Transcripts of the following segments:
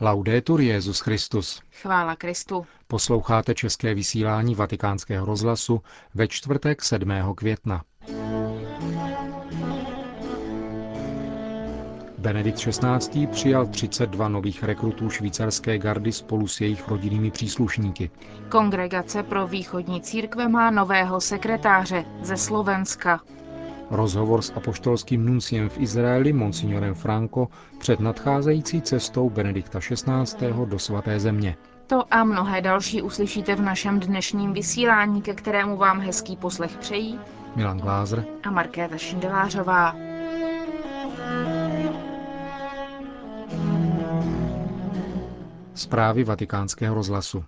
Laudetur Jezus Christus. Chvála Kristu. Posloucháte české vysílání Vatikánského rozhlasu ve čtvrtek 7. května. Benedikt XVI. přijal 32 nových rekrutů švýcarské gardy spolu s jejich rodinnými příslušníky. Kongregace pro východní církve má nového sekretáře ze Slovenska. Rozhovor s apoštolským nunciem v Izraeli, monsignorem Franco, před nadcházející cestou Benedikta XVI. do svaté země. To a mnohé další uslyšíte v našem dnešním vysílání, ke kterému vám hezký poslech přejí Milan Glázer a Markéta Šindelářová. Zprávy vatikánského rozhlasu.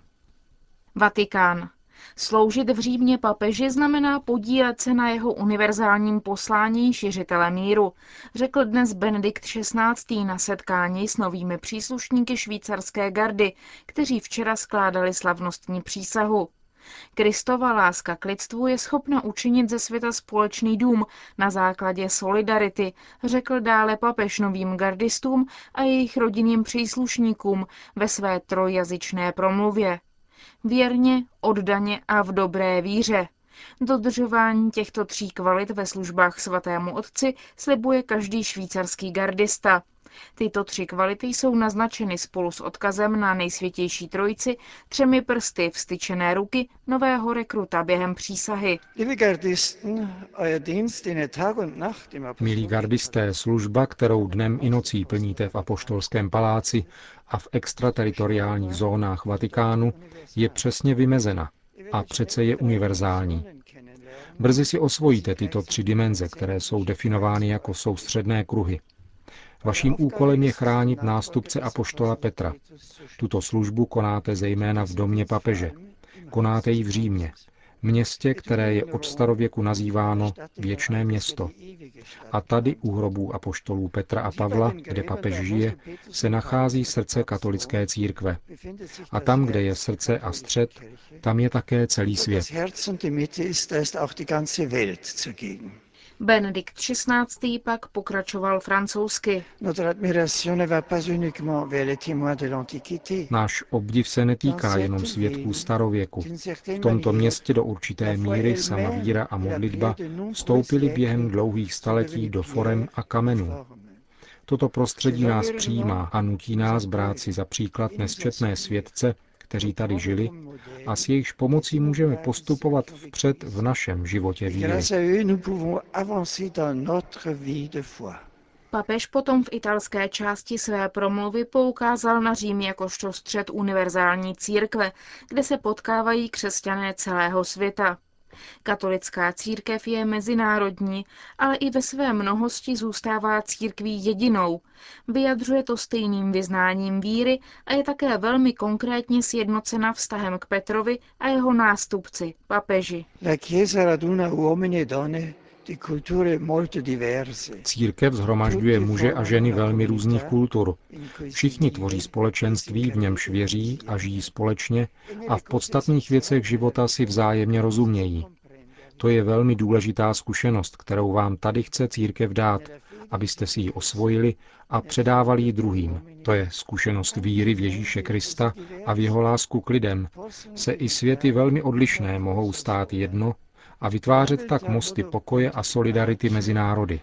Vatikán. Sloužit v Římě papeži znamená podílet se na jeho univerzálním poslání šiřitele míru, řekl dnes Benedikt XVI. na setkání s novými příslušníky švýcarské gardy, kteří včera skládali slavnostní přísahu. Kristova láska k lidstvu je schopna učinit ze světa společný dům na základě solidarity, řekl dále papež novým gardistům a jejich rodinným příslušníkům ve své trojjazyčné promluvě. Věrně, oddaně a v dobré víře. Dodržování těchto tří kvalit ve službách svatému otci slibuje každý švýcarský gardista. Tyto tři kvality jsou naznačeny spolu s odkazem na nejsvětější trojici třemi prsty vstyčené ruky nového rekruta během přísahy. Milí gardisté, služba, kterou dnem i nocí plníte v apoštolském paláci a v extrateritoriálních zónách Vatikánu, je přesně vymezena a přece je univerzální. Brzy si osvojíte tyto tři dimenze, které jsou definovány jako soustředné kruhy. Vaším úkolem je chránit nástupce apoštola Petra. Tuto službu konáte zejména v domě papeže. Konáte ji v Římě, městě, které je od starověku nazýváno Věčné město. A tady u hrobů apoštolů Petra a Pavla, kde papež žije, se nachází srdce katolické církve. A tam, kde je srdce a střed, tam je také celý svět. Benedikt XVI. pak pokračoval francouzsky. Náš obdiv se netýká jenom svědků starověku. V tomto městě do určité míry sama víra a modlitba vstoupily během dlouhých staletí do forem a kamenů. Toto prostředí nás přijímá a nutí nás brát si za příklad nesčetné svědce, kteří tady žili a s jejichž pomocí můžeme postupovat vpřed v našem životě víry. Papež potom v italské části své promluvy poukázal na Řím jakožto střed univerzální církve, kde se potkávají křesťané celého světa. Katolická církev je mezinárodní, ale i ve své mnohosti zůstává církví jedinou. Vyjadřuje to stejným vyznáním víry a je také velmi konkrétně sjednocena vztahem k Petrovi a jeho nástupci, papeži. Církev zhromažďuje muže a ženy velmi různých kultur. Všichni tvoří společenství, v němž věří a žijí společně a v podstatných věcech života si vzájemně rozumějí. To je velmi důležitá zkušenost, kterou vám tady chce církev dát, abyste si ji osvojili a předávali ji druhým. To je zkušenost víry v Ježíše Krista a v jeho lásku k lidem. Se i světy velmi odlišné mohou stát jedno a vytvářet tak mosty pokoje a solidarity mezi národy.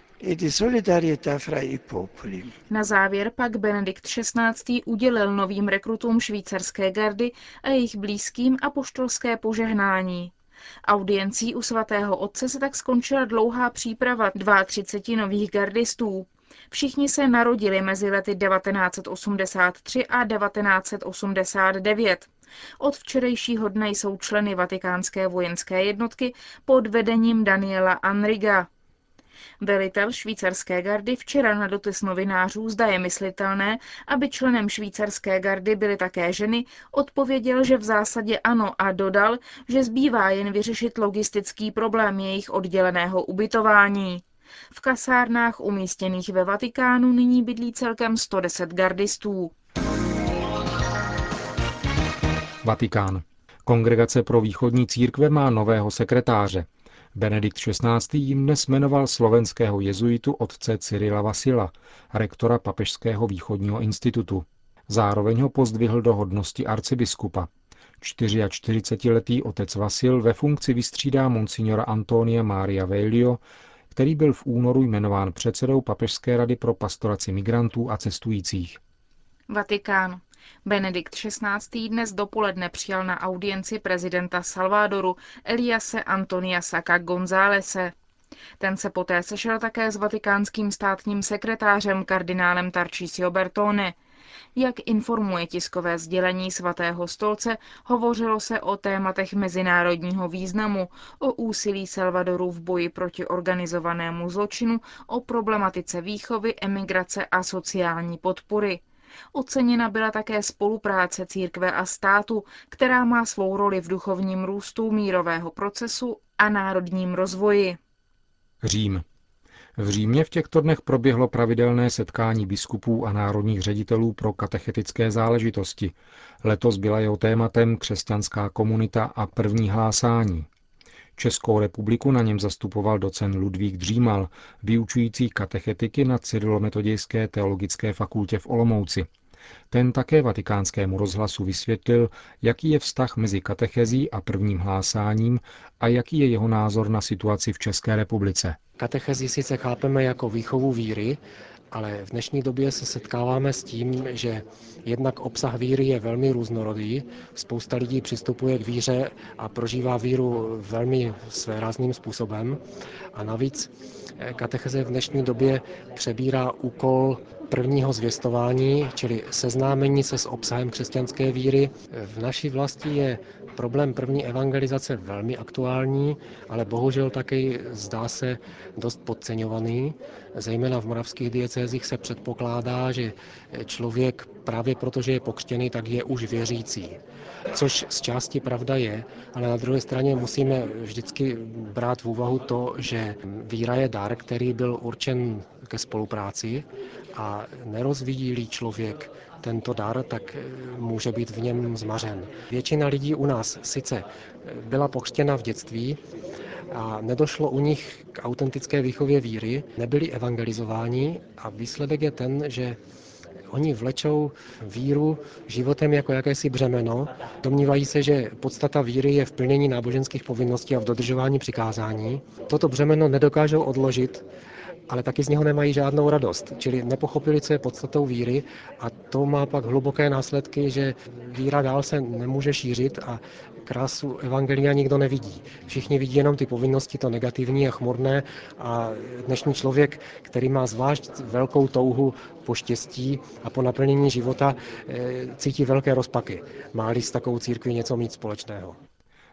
Na závěr pak Benedikt XVI. udělil novým rekrutům švýcarské gardy a jejich blízkým apoštolské požehnání. Audiencí u svatého otce se tak skončila dlouhá příprava 32 nových gardistů. Všichni se narodili mezi lety 1983 a 1989. Od včerejšího dne jsou členy vatikánské vojenské jednotky pod vedením Daniela Anriga. Velitel švýcarské gardy včera na dotaz novinářů, zda je myslitelné, aby členem švýcarské gardy byly také ženy, odpověděl, že v zásadě ano a dodal, že zbývá jen vyřešit logistický problém jejich odděleného ubytování. V kasárnách umístěných ve Vatikánu nyní bydlí celkem 110 gardistů. Vatikán. Kongregace pro východní církve má nového sekretáře. Benedikt XVI. jim dnes jmenoval slovenského jezuitu otce Cyrila Vasila, rektora Papežského východního institutu. Zároveň ho pozdvihl do hodnosti arcibiskupa. 44-letý otec Vasil ve funkci vystřídá monsignora Antonia Maria Veilio, který byl v únoru jmenován předsedou Papežské rady pro pastoraci migrantů a cestujících. Vatikán. Benedikt XVI. dnes dopoledne přijal na audienci prezidenta Salvadoru Eliase Antonia Saka Gonzálese. Ten se poté sešel také s vatikánským státním sekretářem kardinálem Tarcisio Bertone. Jak informuje tiskové sdělení svatého stolce, hovořilo se o tématech mezinárodního významu, o úsilí Salvadoru v boji proti organizovanému zločinu, o problematice výchovy, emigrace a sociální podpory. Oceněna byla také spolupráce církve a státu, která má svou roli v duchovním růstu mírového procesu a národním rozvoji. Řím. V Římě v těchto dnech proběhlo pravidelné setkání biskupů a národních ředitelů pro katechetické záležitosti. Letos byla jeho tématem křesťanská komunita a první hlásání. Českou republiku na něm zastupoval docent Ludvík Dřímal, vyučující katechetiky na Cyrilometodějské teologické fakultě v Olomouci. Ten také vatikánskému rozhlasu vysvětlil, jaký je vztah mezi katechezí a prvním hlásáním a jaký je jeho názor na situaci v České republice. Katechezi sice chápeme jako výchovu víry, ale v dnešní době se setkáváme s tím, že jednak obsah víry je velmi různorodý. Spousta lidí přistupuje k víře a prožívá víru velmi svérázným způsobem. A navíc eh, katecheze v dnešní době přebírá úkol prvního zvěstování, čili seznámení se s obsahem křesťanské víry. V naší vlasti je problém první evangelizace velmi aktuální, ale bohužel taky zdá se dost podceňovaný. Zejména v moravských diecézích se předpokládá, že člověk právě protože je pokřtěný, tak je už věřící. Což z části pravda je, ale na druhé straně musíme vždycky brát v úvahu to, že víra je dar, který byl určen ke spolupráci a nerozvíjí člověk tento dar, tak může být v něm zmařen. Většina lidí u nás sice byla pokřtěna v dětství, a nedošlo u nich k autentické výchově víry, nebyli evangelizováni a výsledek je ten, že Oni vlečou víru životem jako jakési břemeno. Domnívají se, že podstata víry je v plnění náboženských povinností a v dodržování přikázání. Toto břemeno nedokážou odložit ale taky z něho nemají žádnou radost. Čili nepochopili, co je podstatou víry a to má pak hluboké následky, že víra dál se nemůže šířit a krásu evangelia nikdo nevidí. Všichni vidí jenom ty povinnosti, to negativní a chmurné a dnešní člověk, který má zvlášť velkou touhu po štěstí a po naplnění života, eh, cítí velké rozpaky. Má-li s takovou církví něco mít společného.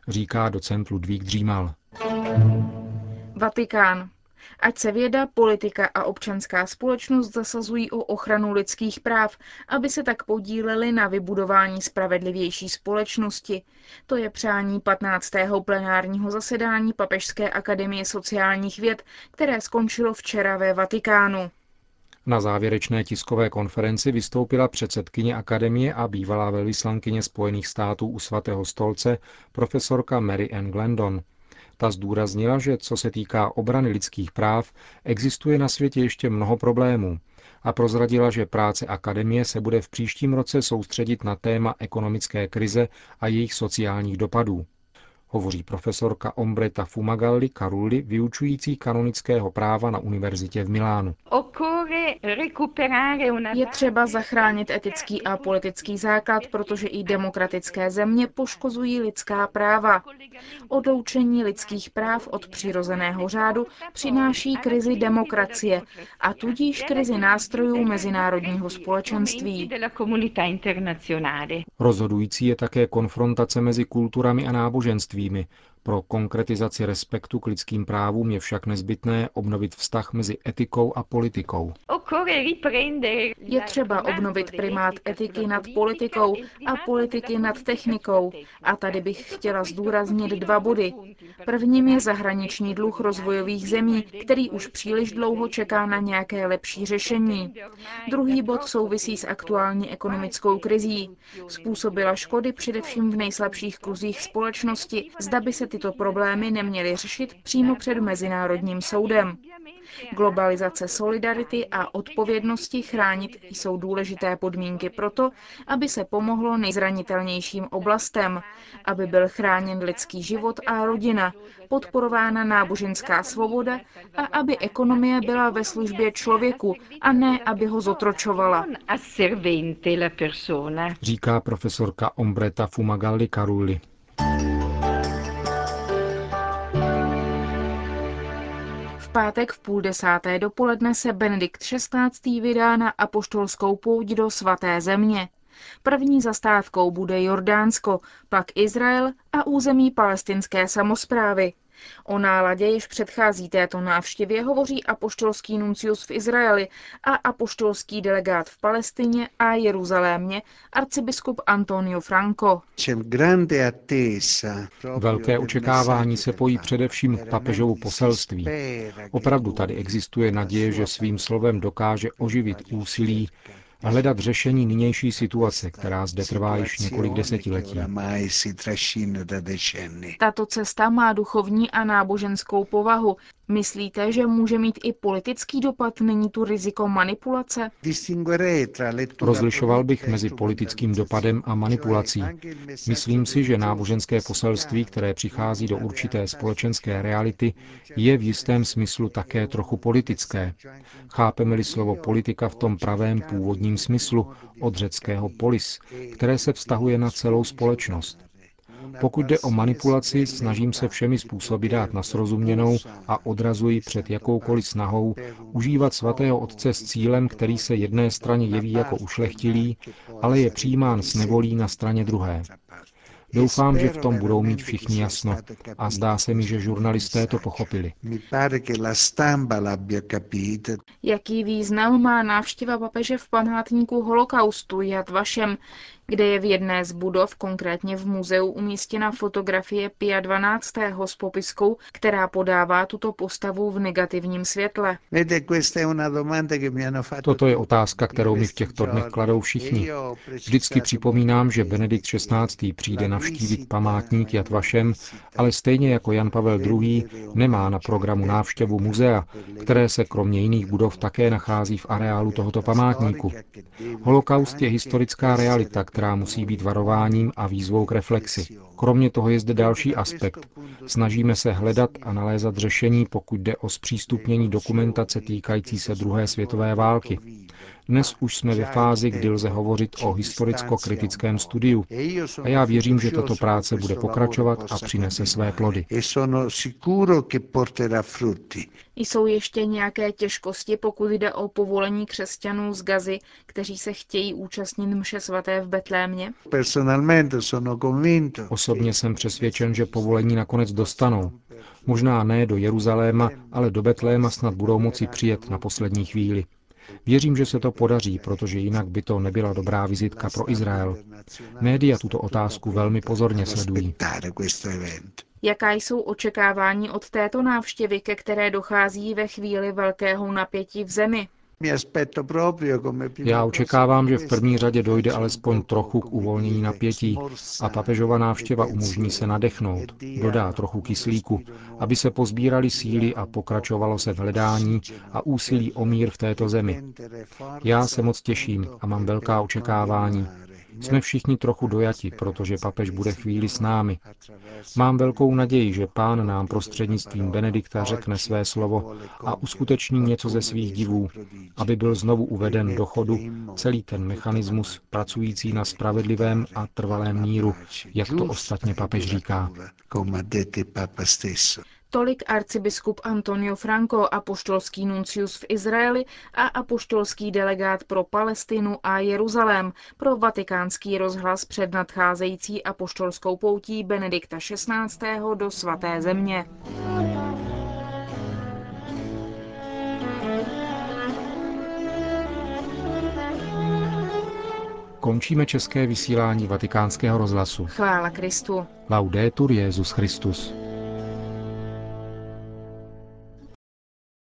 Říká docent Ludvík Dřímal. Vatikán. Ať se věda, politika a občanská společnost zasazují o ochranu lidských práv, aby se tak podíleli na vybudování spravedlivější společnosti. To je přání 15. plenárního zasedání Papežské akademie sociálních věd, které skončilo včera ve Vatikánu. Na závěrečné tiskové konferenci vystoupila předsedkyně akademie a bývalá velvyslankyně Spojených států u svatého stolce profesorka Mary Ann Glendon. Ta zdůraznila, že co se týká obrany lidských práv, existuje na světě ještě mnoho problémů. A prozradila, že práce akademie se bude v příštím roce soustředit na téma ekonomické krize a jejich sociálních dopadů hovoří profesorka Ombreta Fumagalli Carulli, vyučující kanonického práva na univerzitě v Milánu. Je třeba zachránit etický a politický základ, protože i demokratické země poškozují lidská práva. Odloučení lidských práv od přirozeného řádu přináší krizi demokracie a tudíž krizi nástrojů mezinárodního společenství. Rozhodující je také konfrontace mezi kulturami a náboženství probleme. Pro konkretizaci respektu k lidským právům je však nezbytné obnovit vztah mezi etikou a politikou. Je třeba obnovit primát etiky nad politikou a politiky nad technikou. A tady bych chtěla zdůraznit dva body. Prvním je zahraniční dluh rozvojových zemí, který už příliš dlouho čeká na nějaké lepší řešení. Druhý bod souvisí s aktuální ekonomickou krizí. Způsobila škody především v nejslabších kruzích společnosti. Zda by se tyto problémy neměly řešit přímo před Mezinárodním soudem. Globalizace solidarity a odpovědnosti chránit jsou důležité podmínky pro to, aby se pomohlo nejzranitelnějším oblastem, aby byl chráněn lidský život a rodina, podporována náboženská svoboda a aby ekonomie byla ve službě člověku a ne, aby ho zotročovala. Říká profesorka Ombreta Fumagalli Karuli. Pátek v půl desáté dopoledne se Benedikt XVI. vydá na apoštolskou pouť do svaté země. První zastávkou bude Jordánsko, pak Izrael a území palestinské samozprávy. O náladě, jež předchází této návštěvě, hovoří apoštolský nuncius v Izraeli a apoštolský delegát v Palestině a Jeruzalémě, arcibiskup Antonio Franco. Velké očekávání se pojí především k papežovu poselství. Opravdu tady existuje naděje, že svým slovem dokáže oživit úsilí hledat řešení nynější situace, která zde trvá již několik desetiletí. Tato cesta má duchovní a náboženskou povahu. Myslíte, že může mít i politický dopad? Není tu riziko manipulace? Rozlišoval bych mezi politickým dopadem a manipulací. Myslím si, že náboženské poselství, které přichází do určité společenské reality, je v jistém smyslu také trochu politické. Chápeme-li slovo politika v tom pravém původním smyslu od řeckého polis, které se vztahuje na celou společnost. Pokud jde o manipulaci, snažím se všemi způsoby dát na srozuměnou a odrazuji před jakoukoliv snahou užívat svatého otce s cílem, který se jedné straně jeví jako ušlechtilý, ale je přijímán s nevolí na straně druhé. Doufám, že v tom budou mít všichni jasno a zdá se mi, že žurnalisté to pochopili. Jaký význam má návštěva papeže v památníku holokaustu Jad Vašem, kde je v jedné z budov, konkrétně v muzeu, umístěna fotografie Pia 12. s popiskou, která podává tuto postavu v negativním světle. Toto je otázka, kterou mi v těchto dnech kladou všichni. Vždycky připomínám, že Benedikt XVI. přijde navštívit památník Jad Vašem, ale stejně jako Jan Pavel II. nemá na programu návštěvu muzea, které se kromě jiných budov také nachází v areálu tohoto památníku. Holokaust je historická realita, která musí být varováním a výzvou k reflexi. Kromě toho je zde další aspekt. Snažíme se hledat a nalézat řešení, pokud jde o zpřístupnění dokumentace týkající se druhé světové války. Dnes už jsme ve fázi, kdy lze hovořit o historicko-kritickém studiu a já věřím, že tato práce bude pokračovat a přinese své plody. Jsou ještě nějaké těžkosti, pokud jde o povolení křesťanů z Gazy, kteří se chtějí účastnit mše svaté v Betlémě? Osobně jsem přesvědčen, že povolení nakonec dostanou. Možná ne do Jeruzaléma, ale do Betléma snad budou moci přijet na poslední chvíli. Věřím, že se to podaří, protože jinak by to nebyla dobrá vizitka pro Izrael. Média tuto otázku velmi pozorně sledují. Jaká jsou očekávání od této návštěvy, ke které dochází ve chvíli velkého napětí v zemi? Já očekávám, že v první řadě dojde alespoň trochu k uvolnění napětí a papežova návštěva umožní se nadechnout, dodá trochu kyslíku, aby se pozbírali síly a pokračovalo se v hledání a úsilí o mír v této zemi. Já se moc těším a mám velká očekávání. Jsme všichni trochu dojati, protože papež bude chvíli s námi. Mám velkou naději, že pán nám prostřednictvím Benedikta řekne své slovo a uskuteční něco ze svých divů, aby byl znovu uveden do chodu celý ten mechanismus pracující na spravedlivém a trvalém míru, jak to ostatně papež říká. Tolik arcibiskup Antonio Franco, apoštolský nuncius v Izraeli a apoštolský delegát pro Palestinu a Jeruzalém pro vatikánský rozhlas před nadcházející apoštolskou poutí Benedikta XVI. do svaté země. Končíme české vysílání vatikánského rozhlasu. Chvála Kristu. Laudetur Jezus Christus.